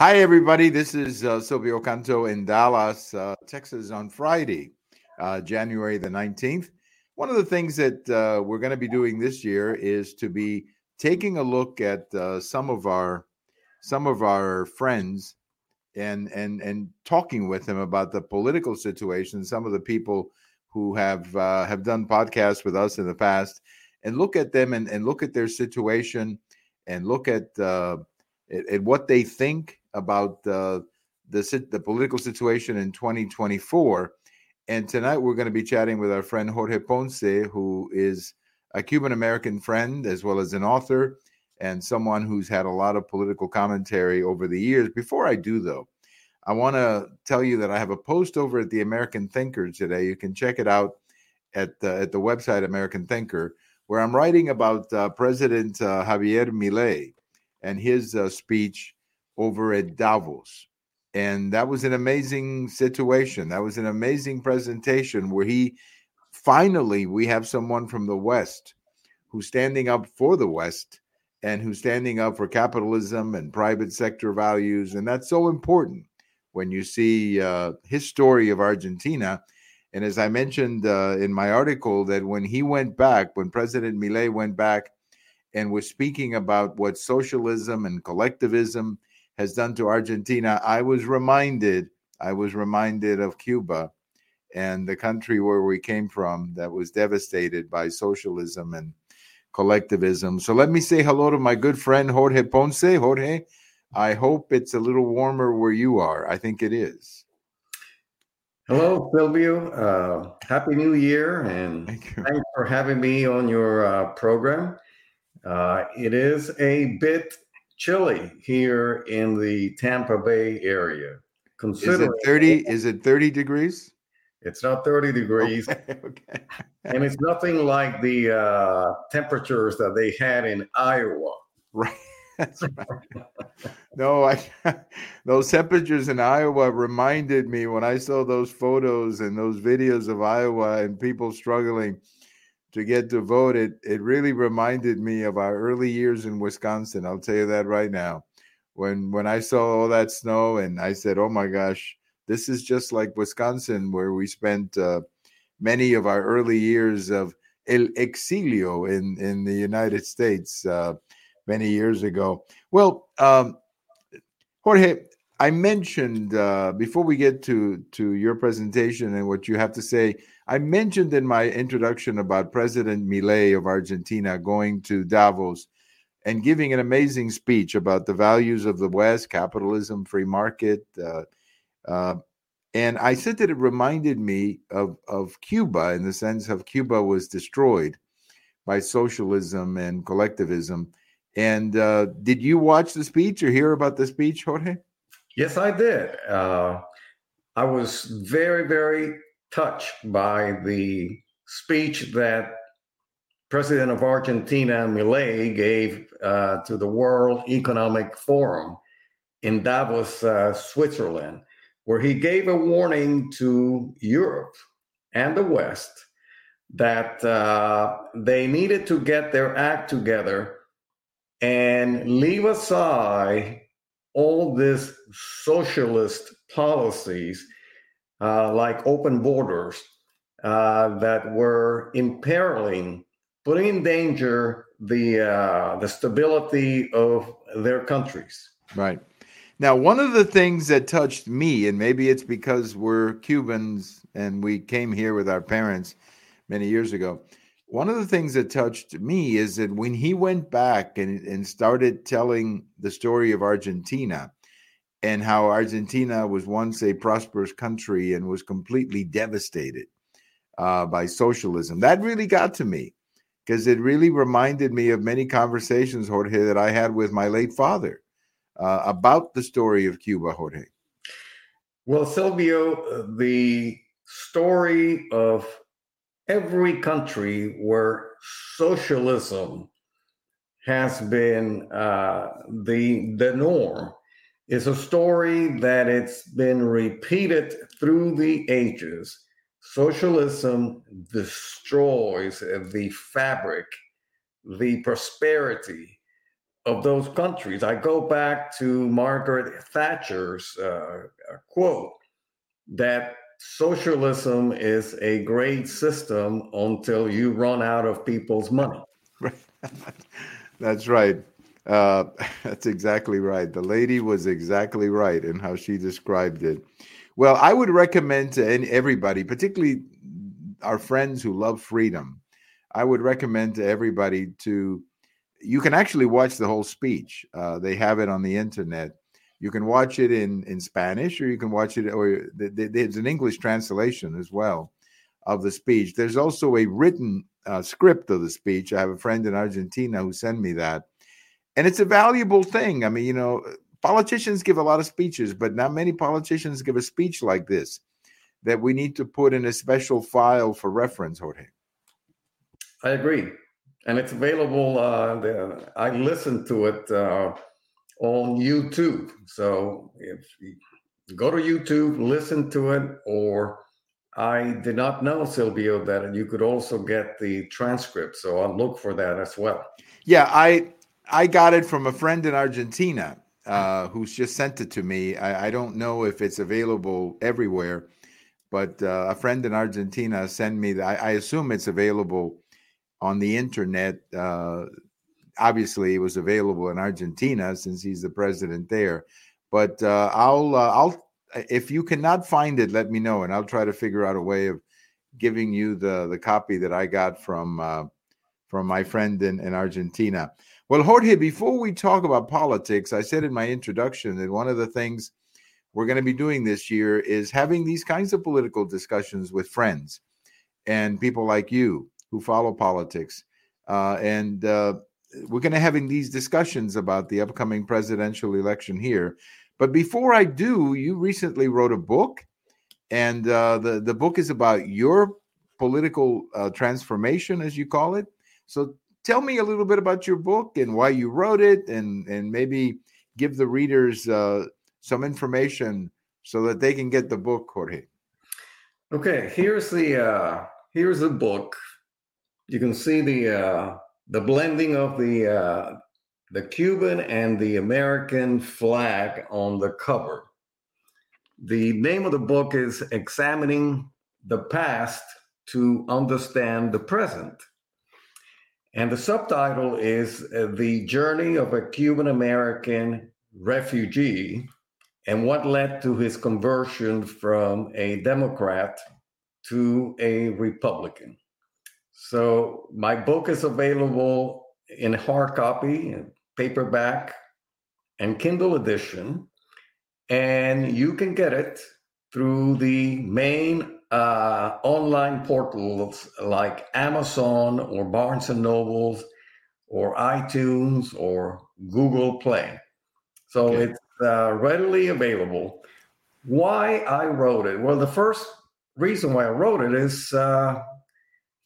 Hi, everybody. This is uh, Silvio Canto in Dallas, uh, Texas on Friday, uh, January the 19th. One of the things that uh, we're going to be doing this year is to be taking a look at uh, some of our some of our friends and and and talking with them about the political situation. Some of the people who have uh, have done podcasts with us in the past, and look at them and, and look at their situation and look at, at, at what they think about the the political situation in 2024. And tonight we're going to be chatting with our friend Jorge Ponce, who is a Cuban American friend as well as an author and someone who's had a lot of political commentary over the years. Before I do, though, I want to tell you that I have a post over at the American Thinker today. You can check it out at the, at the website American Thinker, where I'm writing about uh, President uh, Javier Milei and his uh, speech over at Davos. And that was an amazing situation. That was an amazing presentation where he finally, we have someone from the West who's standing up for the West and who's standing up for capitalism and private sector values. And that's so important when you see uh, his story of Argentina. And as I mentioned uh, in my article, that when he went back, when President Milei went back and was speaking about what socialism and collectivism has done to Argentina, I was reminded, I was reminded of Cuba and the country where we came from that was devastated by socialism and collectivism. So let me say hello to my good friend Jorge Ponce. Jorge, I hope it's a little warmer where you are. I think it is. Hello, Silvio. Uh, Happy New Year, and Thank thanks for having me on your uh, program. Uh, it is a bit chilly here in the Tampa Bay area. Is it 30? Is it 30 degrees? It's not 30 degrees. Okay, okay. and it's nothing like the uh, temperatures that they had in Iowa. Right. That's right. no, I those temperatures in Iowa reminded me when I saw those photos and those videos of Iowa and people struggling to get to vote, it it really reminded me of our early years in Wisconsin. I'll tell you that right now. When when I saw all that snow and I said, "Oh my gosh, this is just like Wisconsin, where we spent uh, many of our early years of el exilio in in the United States uh, many years ago." Well, um, Jorge, I mentioned uh, before we get to to your presentation and what you have to say. I mentioned in my introduction about President Milei of Argentina going to Davos and giving an amazing speech about the values of the West, capitalism, free market. Uh, uh, and I said that it reminded me of, of Cuba in the sense of Cuba was destroyed by socialism and collectivism. And uh, did you watch the speech or hear about the speech, Jorge? Yes, I did. Uh, I was very, very touched by the speech that President of Argentina, Milei, gave uh, to the World Economic Forum in Davos, uh, Switzerland, where he gave a warning to Europe and the West that uh, they needed to get their act together and leave aside all these socialist policies uh, like open borders uh, that were imperiling, putting in danger the uh, the stability of their countries. Right. Now, one of the things that touched me, and maybe it's because we're Cubans and we came here with our parents many years ago. One of the things that touched me is that when he went back and, and started telling the story of Argentina, and how Argentina was once a prosperous country and was completely devastated uh, by socialism. That really got to me because it really reminded me of many conversations, Jorge, that I had with my late father uh, about the story of Cuba, Jorge. Well, Silvio, the story of every country where socialism has been uh, the the norm is a story that it's been repeated through the ages. Socialism destroys the fabric, the prosperity of those countries. I go back to Margaret Thatcher's uh, quote that socialism is a great system until you run out of people's money. that's right. Uh, that's exactly right. The lady was exactly right in how she described it. Well, I would recommend to everybody, particularly our friends who love freedom, I would recommend to everybody to. You can actually watch the whole speech. Uh, they have it on the internet. You can watch it in in Spanish, or you can watch it, or there's an English translation as well of the speech. There's also a written uh, script of the speech. I have a friend in Argentina who sent me that, and it's a valuable thing. I mean, you know, politicians give a lot of speeches, but not many politicians give a speech like this that we need to put in a special file for reference, Jorge. I agree, and it's available. Uh, the, I listened to it uh, on YouTube. So if you go to YouTube, listen to it, or I did not know, Silvio, that you could also get the transcript. So I'll look for that as well. Yeah, I I got it from a friend in Argentina uh, who's just sent it to me. I, I, don't know if it's available everywhere, but uh, a friend in Argentina sent me that. I, I assume it's available on the internet. Uh, obviously, it was available in Argentina since he's the president there. But uh, I'll uh, I'll if you cannot find it, let me know, and I'll try to figure out a way of giving you the the copy that I got from uh, from my friend in, in Argentina. Well, Jorge, before we talk about politics, I said in my introduction that one of the things we're going to be doing this year is having these kinds of political discussions with friends and people like you who follow politics. Uh, and uh, we're going to having these discussions about the upcoming presidential election here. But before I do, you recently wrote a book, and uh, the the book is about your political uh, transformation, as you call it. So tell me a little bit about your book and why you wrote it, and and maybe give the readers uh, some information so that they can get the book, Jorge. Okay, here's the uh, here's the book. You can see the uh, the blending of the uh, the Cuban and the American flag on the cover. The name of the book is Examining the Past to Understand the Present. And the subtitle is uh, The Journey of a Cuban American Refugee and What Led to His Conversion from a Democrat to a Republican. So, my book is available in hard copy, paperback, and Kindle edition. And you can get it through the main uh, online portals like Amazon or Barnes and Nobles or iTunes or Google Play. So okay. it's uh, readily available. Why I wrote it? Well, the first reason why I wrote it is uh,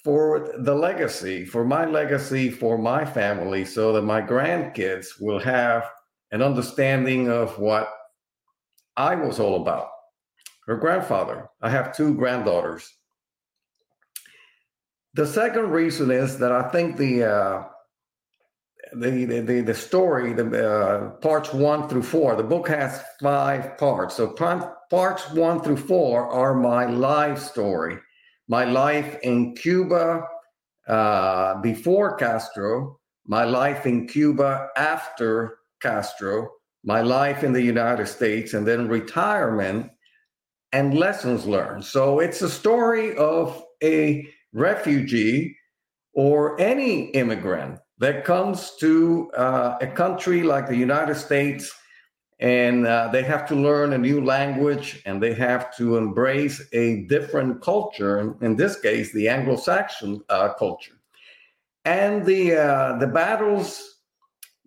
for the legacy, for my legacy, for my family, so that my grandkids will have an understanding of what I was all about her grandfather. I have two granddaughters. The second reason is that I think the uh, the, the the story, the uh, parts one through four. The book has five parts. So parts one through four are my life story, my life in Cuba uh, before Castro, my life in Cuba after Castro, my life in the United States, and then retirement and lessons learned. So it's a story of a refugee or any immigrant that comes to uh, a country like the United States and uh, they have to learn a new language and they have to embrace a different culture, in this case, the Anglo Saxon uh, culture. And the, uh, the battles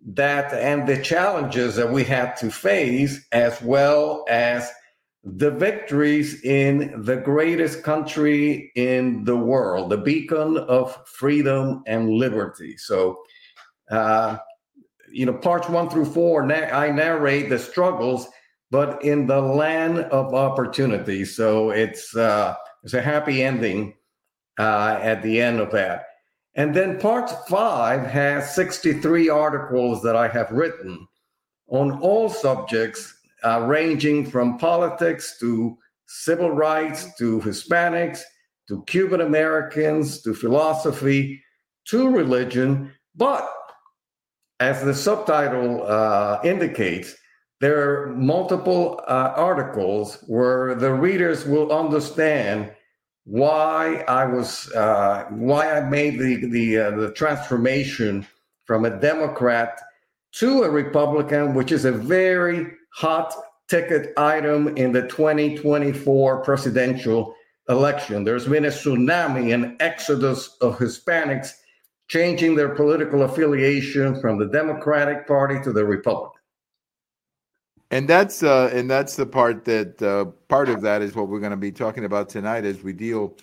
that and the challenges that we had to face, as well as the victories in the greatest country in the world, the beacon of freedom and liberty. So, uh, you know, parts one through four, I narrate the struggles, but in the land of opportunity. So it's uh, it's a happy ending uh, at the end of that. And then part five has 63 articles that I have written on all subjects, uh, ranging from politics to civil rights to Hispanics to Cuban Americans to philosophy to religion. But as the subtitle uh, indicates, there are multiple uh, articles where the readers will understand why I was uh, why I made the the uh, the transformation from a Democrat to a Republican, which is a very hot ticket item in the 2024 presidential election. There's been a tsunami, an exodus of Hispanics changing their political affiliation from the Democratic Party to the Republican. And that's uh, and that's the part that uh, part of that is what we're going to be talking about tonight as we deal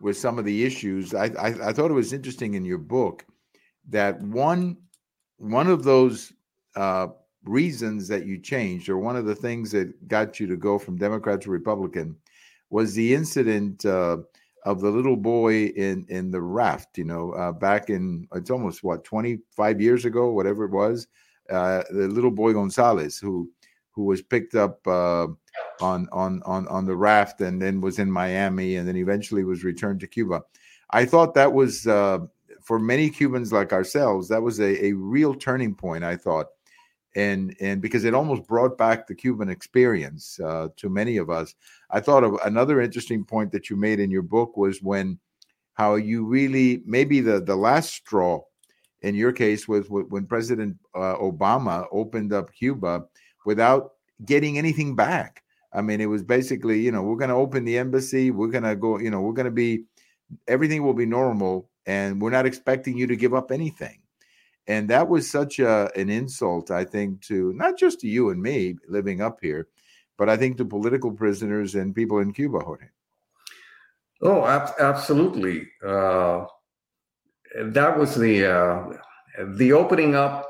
with some of the issues. I, I, I thought it was interesting in your book that one one of those uh, reasons that you changed, or one of the things that got you to go from Democrat to Republican, was the incident uh, of the little boy in in the raft. You know, uh, back in it's almost what twenty five years ago, whatever it was. Uh, the little boy Gonzalez, who who was picked up uh, on on on on the raft and then was in Miami and then eventually was returned to Cuba. I thought that was uh, for many Cubans like ourselves that was a, a real turning point. I thought, and and because it almost brought back the Cuban experience uh, to many of us. I thought of another interesting point that you made in your book was when how you really maybe the the last straw in your case was when President uh, Obama opened up Cuba without getting anything back. I mean, it was basically, you know, we're going to open the embassy. We're going to go, you know, we're going to be, everything will be normal and we're not expecting you to give up anything. And that was such a, an insult, I think, to not just to you and me living up here, but I think to political prisoners and people in Cuba, Jorge. Oh, ab- absolutely. Uh, that was the uh, the opening up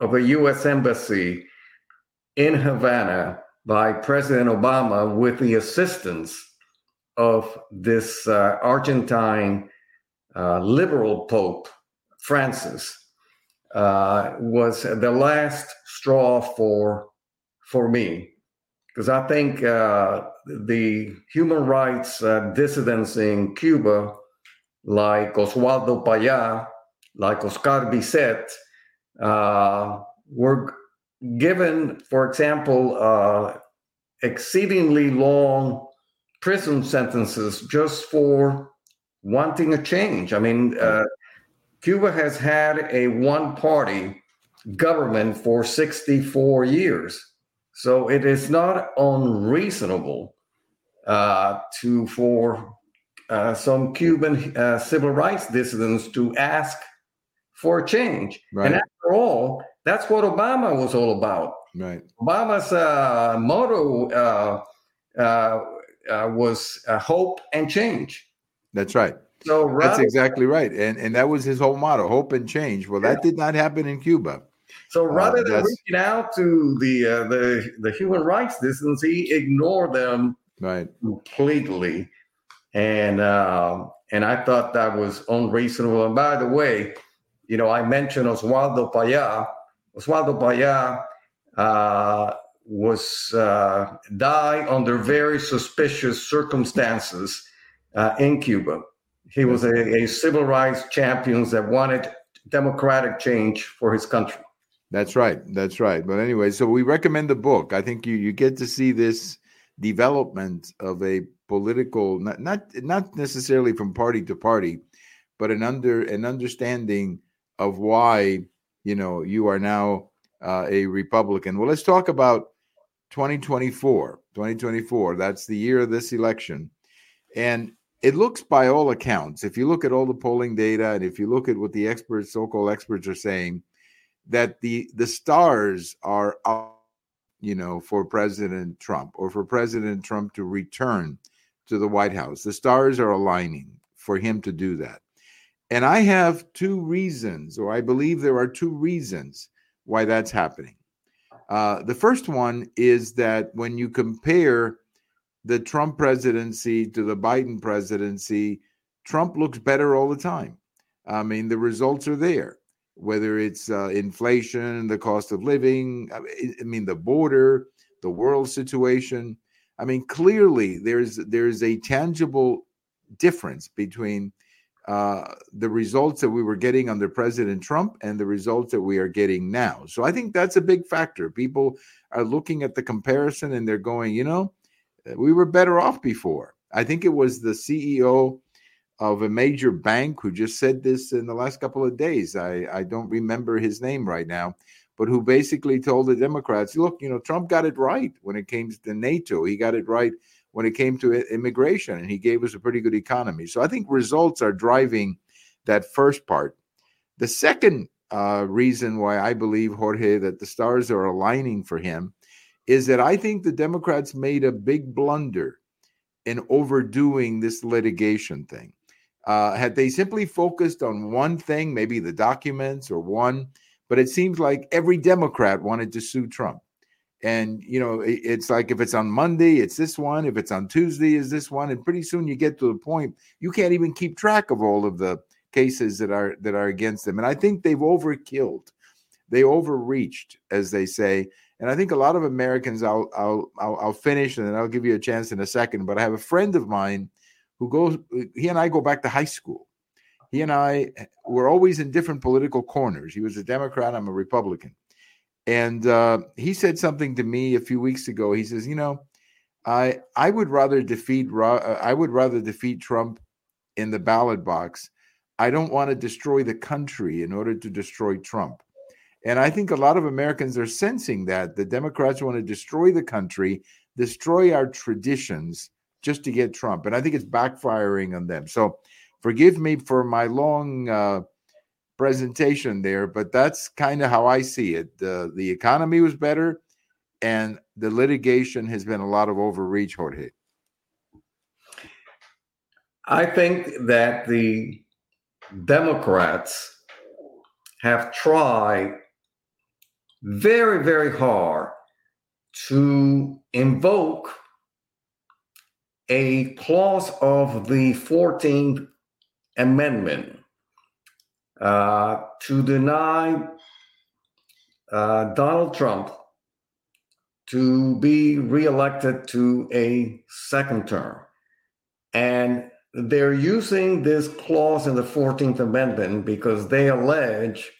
of a U.S. embassy in Havana by President Obama with the assistance of this uh, Argentine uh, liberal Pope Francis uh, was the last straw for for me because I think uh, the human rights uh, dissidents in Cuba, like Oswaldo Paya, like Oscar Biscet, uh, were given, for example, uh, exceedingly long prison sentences just for wanting a change. I mean, uh, Cuba has had a one party government for 64 years. So it is not unreasonable uh, to for uh, some Cuban uh, civil rights dissidents to ask for change. Right. And after all, that's what Obama was all about. Right. Obama's uh, motto uh, uh, uh was uh, hope and change. That's right. So that's exactly right, and and that was his whole motto: hope and change. Well, yeah. that did not happen in Cuba. So rather uh, than reaching out to the the the human rights dissidents, he ignored them right completely, and and I thought that was unreasonable. And by the way, you know, I mentioned Oswaldo Paya Oswaldo Paya uh, was uh, died under very suspicious circumstances uh, in Cuba. He was a, a, civil rights champion that wanted democratic change for his country. That's right. That's right. But anyway, so we recommend the book. I think you you get to see this development of a political not not not necessarily from party to party, but an under an understanding of why you know, you are now uh, a Republican. Well, let's talk about 2024. 2024, that's the year of this election. And it looks by all accounts, if you look at all the polling data and if you look at what the experts, so-called experts are saying, that the the stars are you know, for President Trump or for President Trump to return to the White House. The stars are aligning for him to do that. And I have two reasons, or I believe there are two reasons why that's happening. Uh, the first one is that when you compare the Trump presidency to the Biden presidency, Trump looks better all the time. I mean, the results are there. Whether it's uh, inflation, the cost of living, I mean, the border, the world situation. I mean, clearly there's there's a tangible difference between uh, the results that we were getting under President Trump and the results that we are getting now. So I think that's a big factor. People are looking at the comparison and they're going, you know, we were better off before. I think it was the CEO of a major bank who just said this in the last couple of days. I, I don't remember his name right now, but who basically told the Democrats, look, you know, Trump got it right when it came to NATO. He got it right when it came to immigration, and he gave us a pretty good economy. So I think results are driving that first part. The second uh, reason why I believe, Jorge, that the stars are aligning for him is that I think the Democrats made a big blunder in overdoing this litigation thing. Uh, had they simply focused on one thing, maybe the documents or one, but it seems like every Democrat wanted to sue Trump. And, you know, it's like if it's on Monday, it's this one. If it's on Tuesday, is this one. And pretty soon you get to the point you can't even keep track of all of the cases that are that are against them. And I think they've overkilled. They overreached, as they say. And I think a lot of Americans, I'll, I'll, I'll, I'll finish and I'll give you a chance in a second. But I have a friend of mine who goes, he and I go back to high school. He and I were always in different political corners. He was a Democrat, I'm a Republican. And uh, he said something to me a few weeks ago. He says, "You know, I I would rather defeat uh, I would rather defeat Trump in the ballot box. I don't want to destroy the country in order to destroy Trump." And I think a lot of Americans are sensing that the Democrats want to destroy the country, destroy our traditions just to get Trump. And I think it's backfiring on them. So forgive me for my long uh, presentation there, but that's kind of how I see it. The the economy was better, and the litigation has been a lot of overreach, Jorge. I think that the Democrats have tried very, very hard to invoke a clause of the 14th Amendment uh, to deny uh, Donald Trump to be reelected to a second term. And they're using this clause in the 14th Amendment because they allege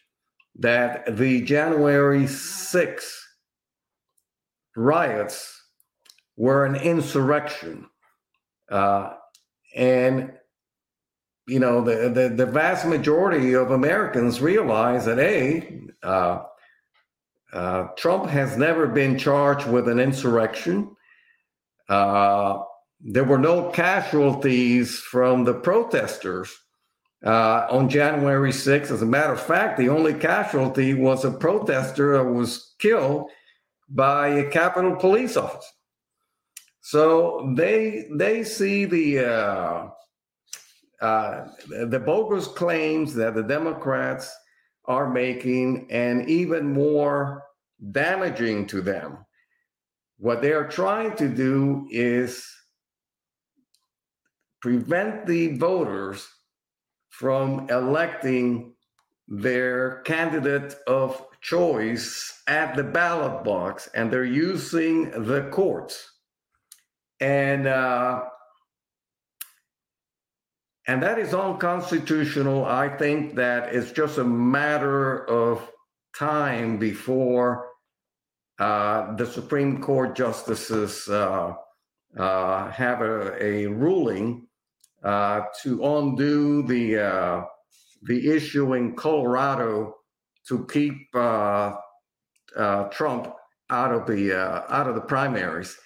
that the January 6th riots were an insurrection. Uh, and, you know, the, the, the, vast majority of Americans realize that, A, uh, uh, Trump has never been charged with an insurrection. Uh, there were no casualties from the protesters uh, on January 6th. As a matter of fact, the only casualty was a protester who was killed by a Capitol police officer. So they they see the uh, uh, the bogus claims that the Democrats are making, and even more damaging to them. What they are trying to do is prevent the voters from electing their candidate of choice at the ballot box, and they're using the courts. And uh, and that is unconstitutional. I think that it's just a matter of time before uh, the Supreme Court justices uh, uh, have a, a ruling uh, to undo the uh, the issue in Colorado to keep uh, uh Trump out of the out of the primaries.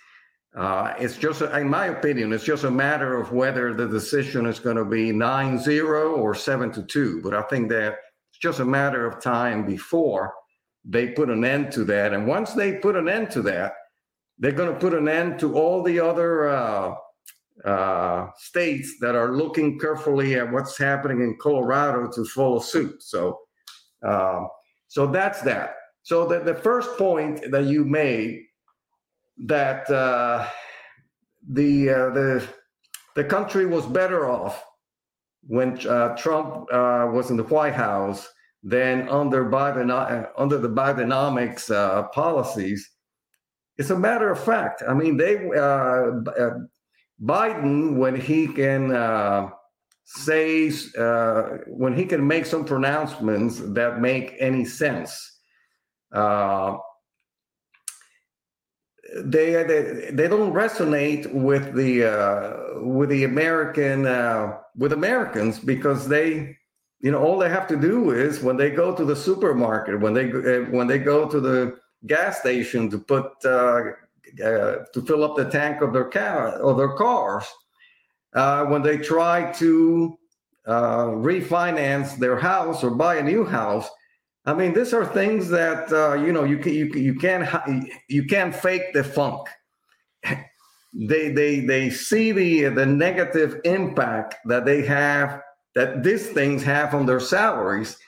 It's just, in my opinion, it's just a matter of whether the decision is going to be 9-0 or 7 to 2. But I think that it's just a matter of time before they put an end to that. And once they put an end to that, they're going to put an end to all the other uh, states that are looking carefully at what's happening in Colorado to follow suit. So, uh, so that's that. So the, the first point that you made that uh, the uh, the the country was better off when uh, Trump uh, was in the White House, than under Biden, under the Bidenomics policies, it's a matter of fact. I mean, they uh, Biden when he can say when he can make some pronouncements that make any sense. Uh, they, they they don't resonate with the uh, with the American uh, with Americans because they you know all they have to do is when they go to the supermarket when they uh, when they go to the gas station to put uh, uh, to fill up the tank of their car or their cars uh, when they try to refinance their house or buy a new house I mean, these are things that uh, you know you can you you can't you can't fake the funk. they they they see the the negative impact that they have that these things have on their salaries,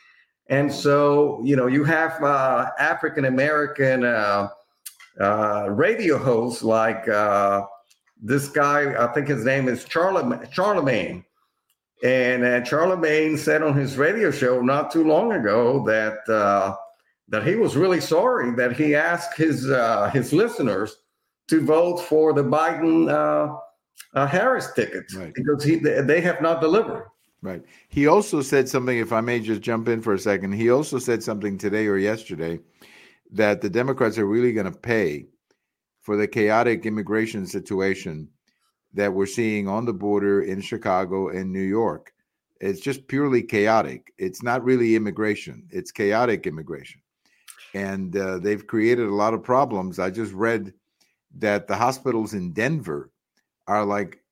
and so you know you have uh, African American uh, radio hosts like uh, this guy. I think his name is Charlamagne. Charlamagne and uh, Charlamagne said on his radio show not too long ago that uh, that he was really sorry that he asked his uh, his listeners to vote for the Biden uh, uh, Harris ticket right. because he they have not delivered. Right. He also said something. If I may just jump in for a second, he also said something today or yesterday that the Democrats are really going to pay for the chaotic immigration situation that we're seeing on the border in Chicago and New York. It's just purely chaotic. It's not really immigration, it's chaotic immigration. And uh, they've created a lot of problems. I just read that the hospitals in Denver are like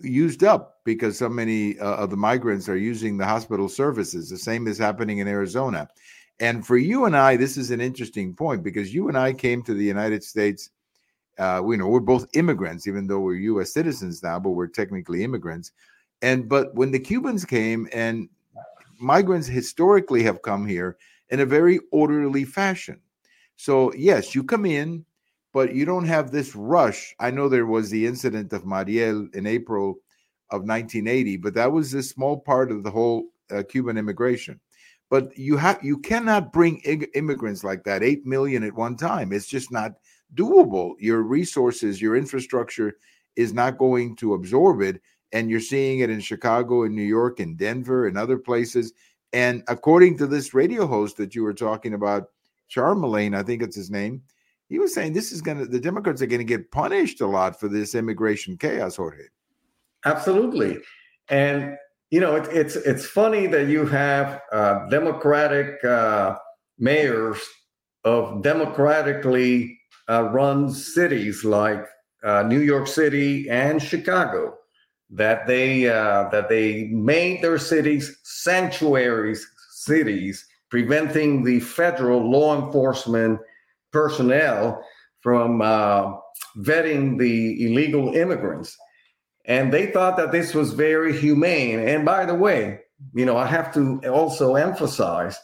used up because so many uh, of the migrants are using the hospital services. The same is happening in Arizona. And for you and I, this is an interesting point because you and I came to the United States uh, we know we're both immigrants, even though we're U.S. citizens now, but we're technically immigrants. And but when the Cubans came, and migrants historically have come here in a very orderly fashion. So yes, you come in, but you don't have this rush. I know there was the incident of Mariel in April of 1980, but that was a small part of the whole uh, Cuban immigration. But you have you cannot bring ig- immigrants like that, eight million at one time. It's just not doable. Your resources, your infrastructure is not going to absorb it. And you're seeing it in Chicago and New York and Denver and other places. And according to this radio host that you were talking about, Charlamagne, I think it's his name, he was saying this is going to, the Democrats are going to get punished a lot for this immigration chaos, Jorge. Absolutely. And, you know, it, it's, it's funny that you have uh, Democratic uh, mayors of democratically uh, runs cities like uh, New York City and Chicago that they uh, that they made their cities sanctuaries cities, preventing the federal law enforcement personnel from uh, vetting the illegal immigrants. And they thought that this was very humane. And by the way, you know, I have to also emphasize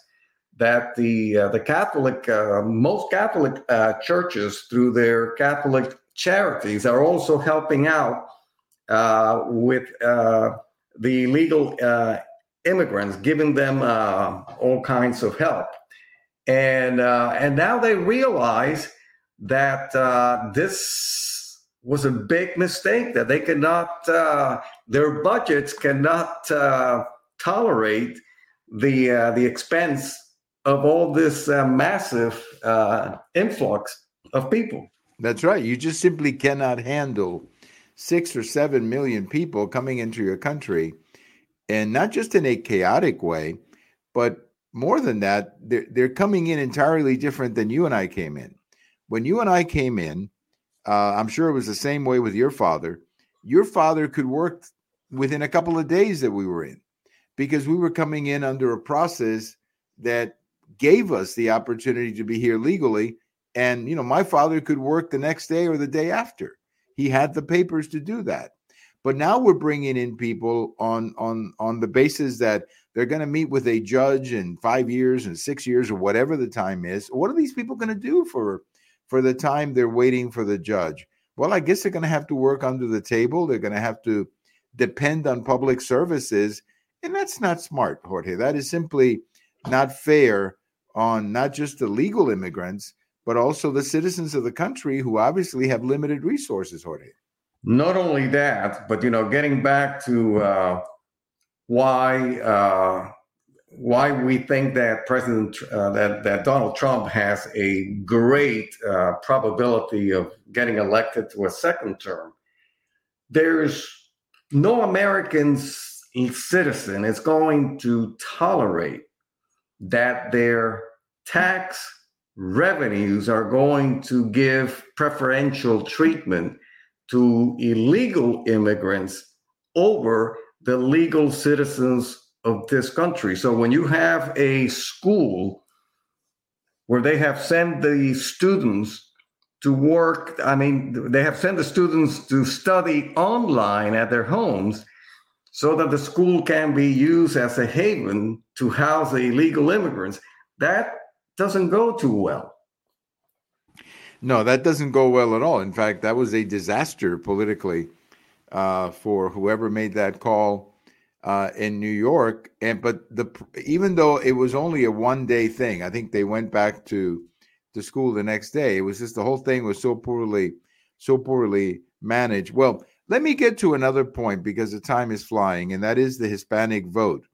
that the uh, the Catholic uh, most Catholic uh, churches through their Catholic charities are also helping out uh, with uh, the illegal uh, immigrants, giving them all kinds of help, and and now they realize that this was a big mistake that they cannot their budgets cannot tolerate the the expense of all this uh, massive uh, influx of people. That's right. You just simply cannot handle six or seven million people coming into your country, and not just in a chaotic way, but more than that, they're, they're coming in entirely different than you and I came in. When you and I came in, uh, I'm sure it was the same way with your father. Your father could work within a couple of days that we were in because we were coming in under a process that gave us the opportunity to be here legally. And, you know, my father could work the next day or the day after. He had the papers to do that. But now we're bringing in people on on on the basis that they're going to meet with a judge in 5 years and 6 years or whatever the time is. What are these people going to do for for the time they're waiting for the judge? Well, I guess they're going to have to work under the table. They're going to have to depend on public services And that's not smart, Jorge. That is simply not fair on not just the legal immigrants, but also the citizens of the country who obviously have limited resources, Jorge. Not only that, but you know, getting back to uh, why uh, why we think that President uh, that that Donald Trump has a great uh, probability of getting elected to a second term. There's no American citizen is going to tolerate that their tax revenues are going to give preferential treatment to illegal immigrants over the legal citizens of this country. So when you have a school where they have sent the students to work, I mean, they have sent the students to study online at their homes so that the school can be used as a haven to house illegal immigrants. That doesn't go too well. No, that doesn't go well at all. In fact, that was a disaster politically uh, for whoever made that call uh, in New York. And but the even though it was only a one day thing, I think they went back to to school the next day. It was just the whole thing was so poorly so poorly managed. Well, let me get to another point because the time is flying, and that is the Hispanic vote.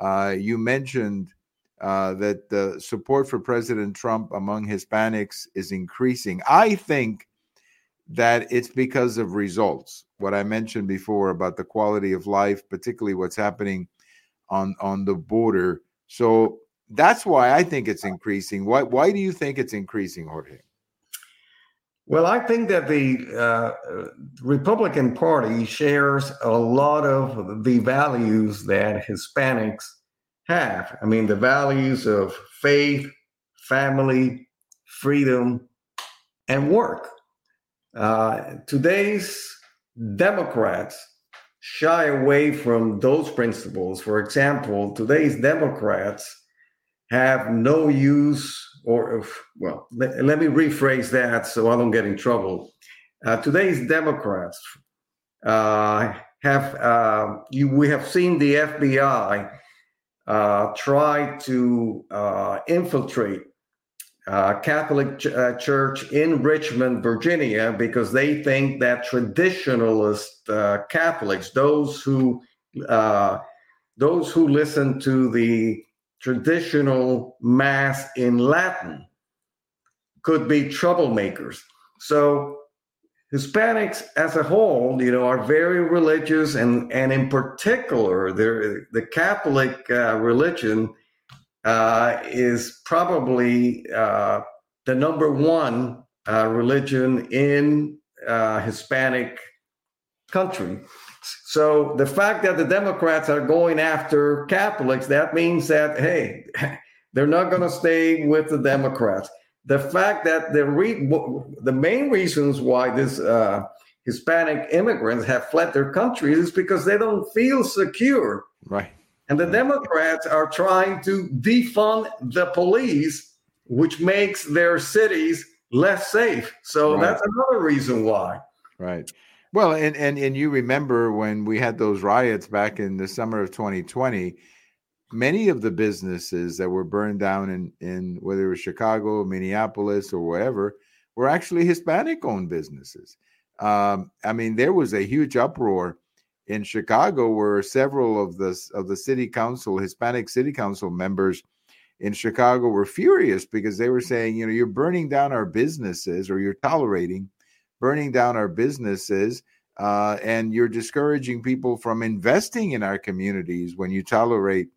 Uh, you mentioned uh, that the support for President Trump among Hispanics is increasing. I think that it's because of results. What I mentioned before about the quality of life, particularly what's happening on on the border. So that's why I think it's increasing. Why why do you think it's increasing, Jorge? Well, I think that the uh, Republican Party shares a lot of the values that Hispanics have. I mean, the values of faith, family, freedom, and work. Uh, today's Democrats shy away from those principles. For example, today's Democrats have no use, or, well, let, let me rephrase that so I don't get in trouble. Uh, today's Democrats uh, have, uh, you, we have seen the FBI uh, try to uh, infiltrate uh, Catholic ch- uh, Church in Richmond, Virginia, because they think that traditionalist uh, Catholics, those who uh, those who listen to the traditional mass in Latin, could be troublemakers. So Hispanics as a whole, you know, are very religious, and and in particular, the Catholic uh, religion uh, is probably uh, the number one uh, religion in uh, Hispanic country. So the fact that the Democrats are going after Catholics, that means that hey, they're not going to stay with the Democrats the fact that the re- the main reasons why this uh, Hispanic immigrants have fled their countries is because they don't feel secure. Right. And the Democrats are trying to defund the police, which makes their cities less safe. So right. that's another reason why. Right. Well, and, and and you remember when we had those riots back in the summer of 2020, many of the businesses that were burned down in, in whether it was Chicago, Minneapolis, or wherever were actually Hispanic owned businesses. Um, I mean, there was a huge uproar in Chicago where several of the of the city council, Hispanic city council members in Chicago were furious because they were saying, you know, you're burning down our businesses or you're tolerating burning down our businesses uh, and you're discouraging people from investing in our communities when you tolerate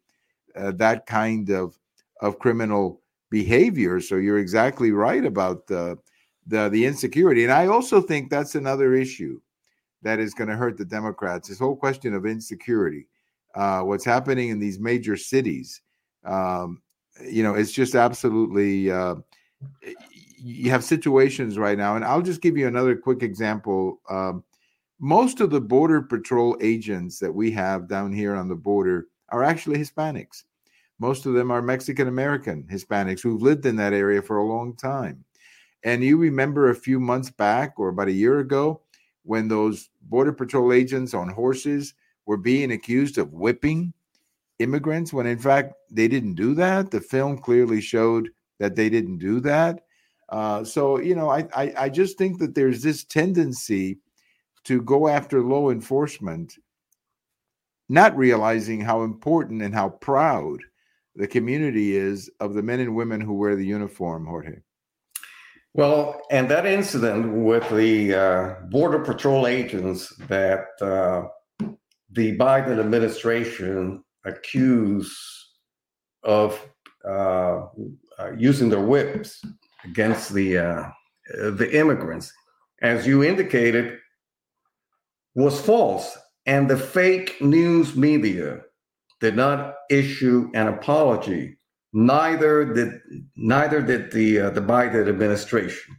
uh, that kind of of criminal behavior. So you're exactly right about the the the insecurity, and I also think that's another issue that is going to hurt the Democrats. This whole question of insecurity, uh, what's happening in these major cities, um, you know, it's just absolutely. Uh, you have situations right now, and I'll just give you another quick example. Um, most of the border patrol agents that we have down here on the border are actually Hispanics. Most of them are Mexican American Hispanics who've lived in that area for a long time. And you remember a few months back or about a year ago when those Border Patrol agents on horses were being accused of whipping immigrants when in fact they didn't do that. The film clearly showed that they didn't do that. Uh, so you know, I, I I just think that there's this tendency to go after law enforcement, not realizing how important and how proud the community is of the men and women who wear the uniform, Jorge. Well, and that incident with the uh, Border Patrol agents that uh, the Biden administration accused of uh, uh using their whips against the uh, the immigrants, as you indicated, was false, and the fake news media did not issue an apology. Neither did neither did the uh, the Biden administration.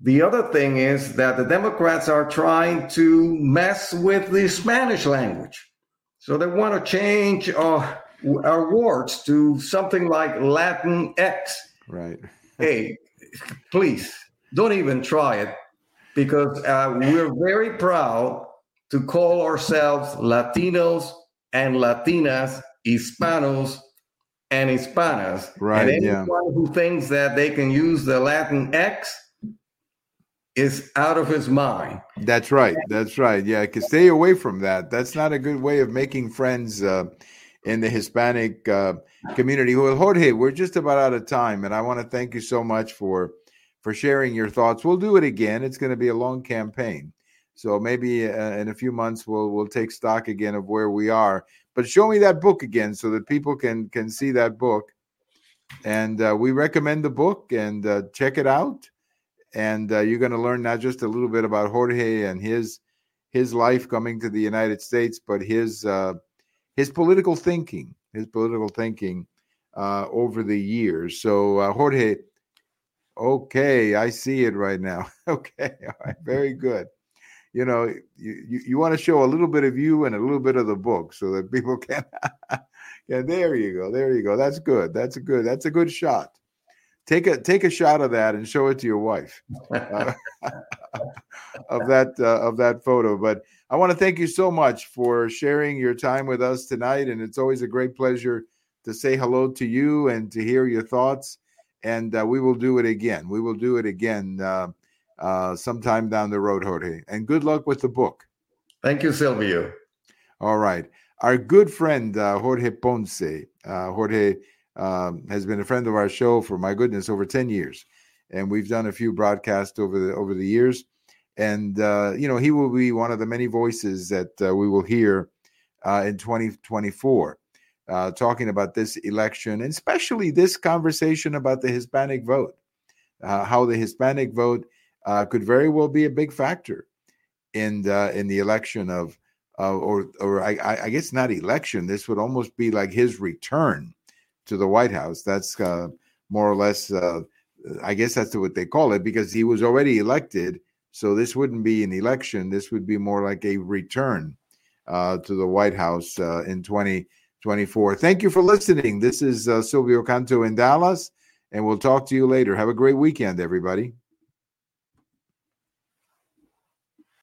The other thing is that the Democrats are trying to mess with the Spanish language, so they want to change uh, our words to something like Latin X. Right. hey, please don't even try it because uh, we're very proud to call ourselves Latinos and Latinas, Hispanos and Hispanas. Right. And anyone yeah. who thinks that they can use the Latin X is out of his mind. That's right. That's right. Yeah, because stay away from that. That's not a good way of making friends uh, in the Hispanic uh, community. Well, Jorge, we're just about out of time, and I want to thank you so much for for sharing your thoughts. We'll do it again. It's going to be a long campaign. So maybe uh, in a few months we'll we'll take stock again of where we are. But show me that book again so that people can can see that book. And uh, we recommend the book and uh, check it out. And uh, you're going to learn not just a little bit about Jorge and his his life coming to the United States, but his uh, his political thinking, his political thinking uh, over the years. So Jorge, okay, I see it right now. okay, very good you know, you, you, you want to show a little bit of you and a little bit of the book so that people can. yeah, there you go. There you go. That's good. That's a good. That's a good shot. Take a take a shot of that and show it to your wife uh, of that uh, of that photo. But I want to thank you so much for sharing your time with us tonight, and it's always a great pleasure to say hello to you and to hear your thoughts. And uh, we will do it again. We will do it again uh, sometime down the road, Jorge. And good luck with the book. Thank you, Silvio. All right. Our good friend, uh, Jorge Ponce. Uh, Jorge um, has been a friend of our show for, my goodness, over 10 years. And we've done a few broadcasts over the over the years. And, uh, you know, he will be one of the many voices that uh, we will hear uh, in 2024 uh, talking about this election, and especially this conversation about the Hispanic vote, Uh, how the Hispanic vote uh, could very well be a big factor in the, in the election of, uh, or or I, I, guess not election. This would almost be like his return to the White House. That's uh, more or less, uh, I guess that's what they call it, because he was already elected. So this wouldn't be an election. This would be more like a return uh, to the White House uh, in 2024. Thank you for listening. This is Silvio Canto in Dallas, and we'll talk to you later. Have a great weekend, everybody.